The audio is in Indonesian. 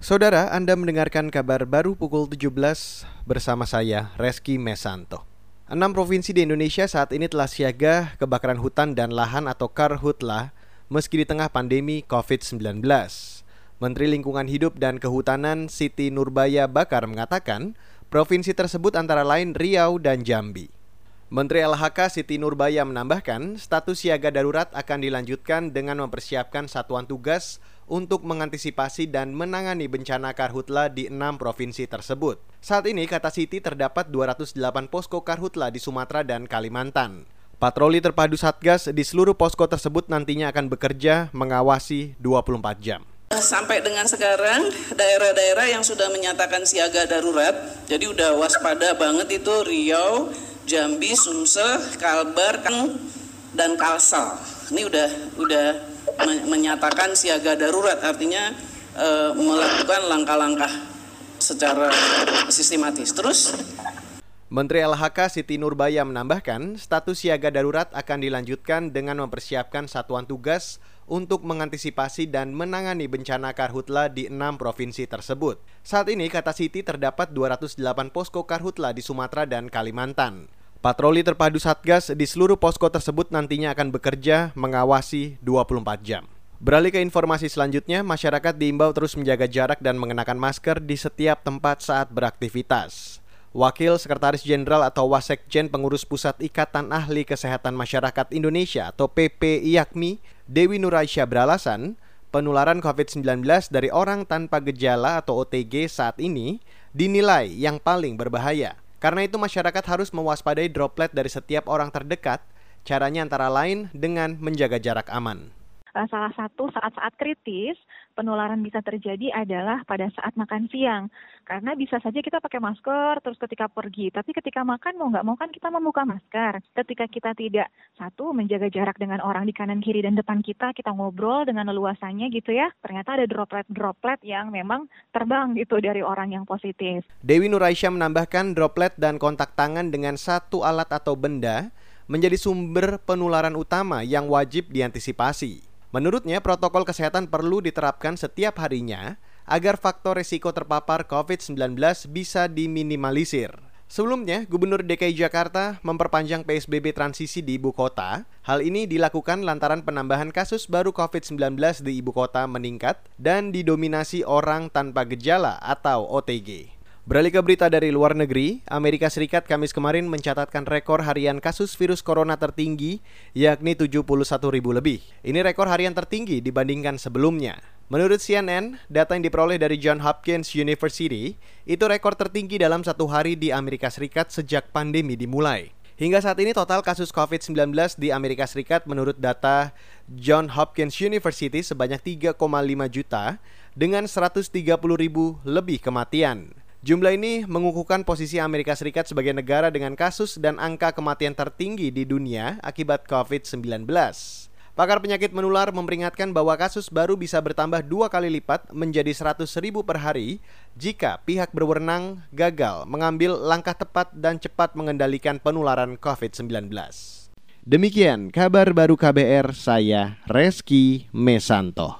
Saudara, Anda mendengarkan kabar baru pukul 17 bersama saya, Reski Mesanto. Enam provinsi di Indonesia saat ini telah siaga kebakaran hutan dan lahan atau karhutlah meski di tengah pandemi COVID-19. Menteri Lingkungan Hidup dan Kehutanan Siti Nurbaya Bakar mengatakan provinsi tersebut antara lain Riau dan Jambi. Menteri LHK Siti Nurbaya menambahkan, status siaga darurat akan dilanjutkan dengan mempersiapkan satuan tugas untuk mengantisipasi dan menangani bencana karhutla di enam provinsi tersebut. Saat ini, kata Siti, terdapat 208 posko karhutla di Sumatera dan Kalimantan. Patroli terpadu Satgas di seluruh posko tersebut nantinya akan bekerja mengawasi 24 jam. Sampai dengan sekarang daerah-daerah yang sudah menyatakan siaga darurat, jadi udah waspada banget itu Riau, Jambi, Sumsel, Kalbar, dan Kalsel. Ini udah udah menyatakan siaga darurat, artinya e, melakukan langkah-langkah secara sistematis. Terus Menteri LHK Siti Nurbaya menambahkan, status siaga darurat akan dilanjutkan dengan mempersiapkan satuan tugas untuk mengantisipasi dan menangani bencana karhutla di enam provinsi tersebut. Saat ini, kata Siti, terdapat 208 posko karhutla di Sumatera dan Kalimantan. Patroli terpadu Satgas di seluruh posko tersebut nantinya akan bekerja mengawasi 24 jam. Beralih ke informasi selanjutnya, masyarakat diimbau terus menjaga jarak dan mengenakan masker di setiap tempat saat beraktivitas. Wakil Sekretaris Jenderal atau Wasekjen Pengurus Pusat Ikatan Ahli Kesehatan Masyarakat Indonesia atau PP IAKMI, Dewi Nuraisyah beralasan, penularan COVID-19 dari orang tanpa gejala atau OTG saat ini dinilai yang paling berbahaya. Karena itu masyarakat harus mewaspadai droplet dari setiap orang terdekat, caranya antara lain dengan menjaga jarak aman. Eh, salah satu saat-saat kritis penularan bisa terjadi adalah pada saat makan siang. Karena bisa saja kita pakai masker terus ketika pergi, tapi ketika makan mau nggak mau kan kita membuka masker. Ketika kita tidak satu menjaga jarak dengan orang di kanan kiri dan depan kita, kita ngobrol dengan leluasannya gitu ya. Ternyata ada droplet-droplet yang memang terbang gitu dari orang yang positif. Dewi Nuraisyah menambahkan droplet dan kontak tangan dengan satu alat atau benda menjadi sumber penularan utama yang wajib diantisipasi. Menurutnya, protokol kesehatan perlu diterapkan setiap harinya agar faktor resiko terpapar COVID-19 bisa diminimalisir. Sebelumnya, Gubernur DKI Jakarta memperpanjang PSBB transisi di ibu kota. Hal ini dilakukan lantaran penambahan kasus baru COVID-19 di ibu kota meningkat dan didominasi orang tanpa gejala atau OTG. Beralih ke berita dari luar negeri, Amerika Serikat Kamis kemarin mencatatkan rekor harian kasus virus corona tertinggi, yakni 71 ribu lebih. Ini rekor harian tertinggi dibandingkan sebelumnya. Menurut CNN, data yang diperoleh dari John Hopkins University, itu rekor tertinggi dalam satu hari di Amerika Serikat sejak pandemi dimulai. Hingga saat ini total kasus COVID-19 di Amerika Serikat menurut data John Hopkins University sebanyak 3,5 juta dengan 130 ribu lebih kematian. Jumlah ini mengukuhkan posisi Amerika Serikat sebagai negara dengan kasus dan angka kematian tertinggi di dunia akibat COVID-19. Pakar penyakit menular memperingatkan bahwa kasus baru bisa bertambah dua kali lipat menjadi 100 ribu per hari jika pihak berwenang gagal mengambil langkah tepat dan cepat mengendalikan penularan COVID-19. Demikian kabar baru KBR, saya Reski Mesanto.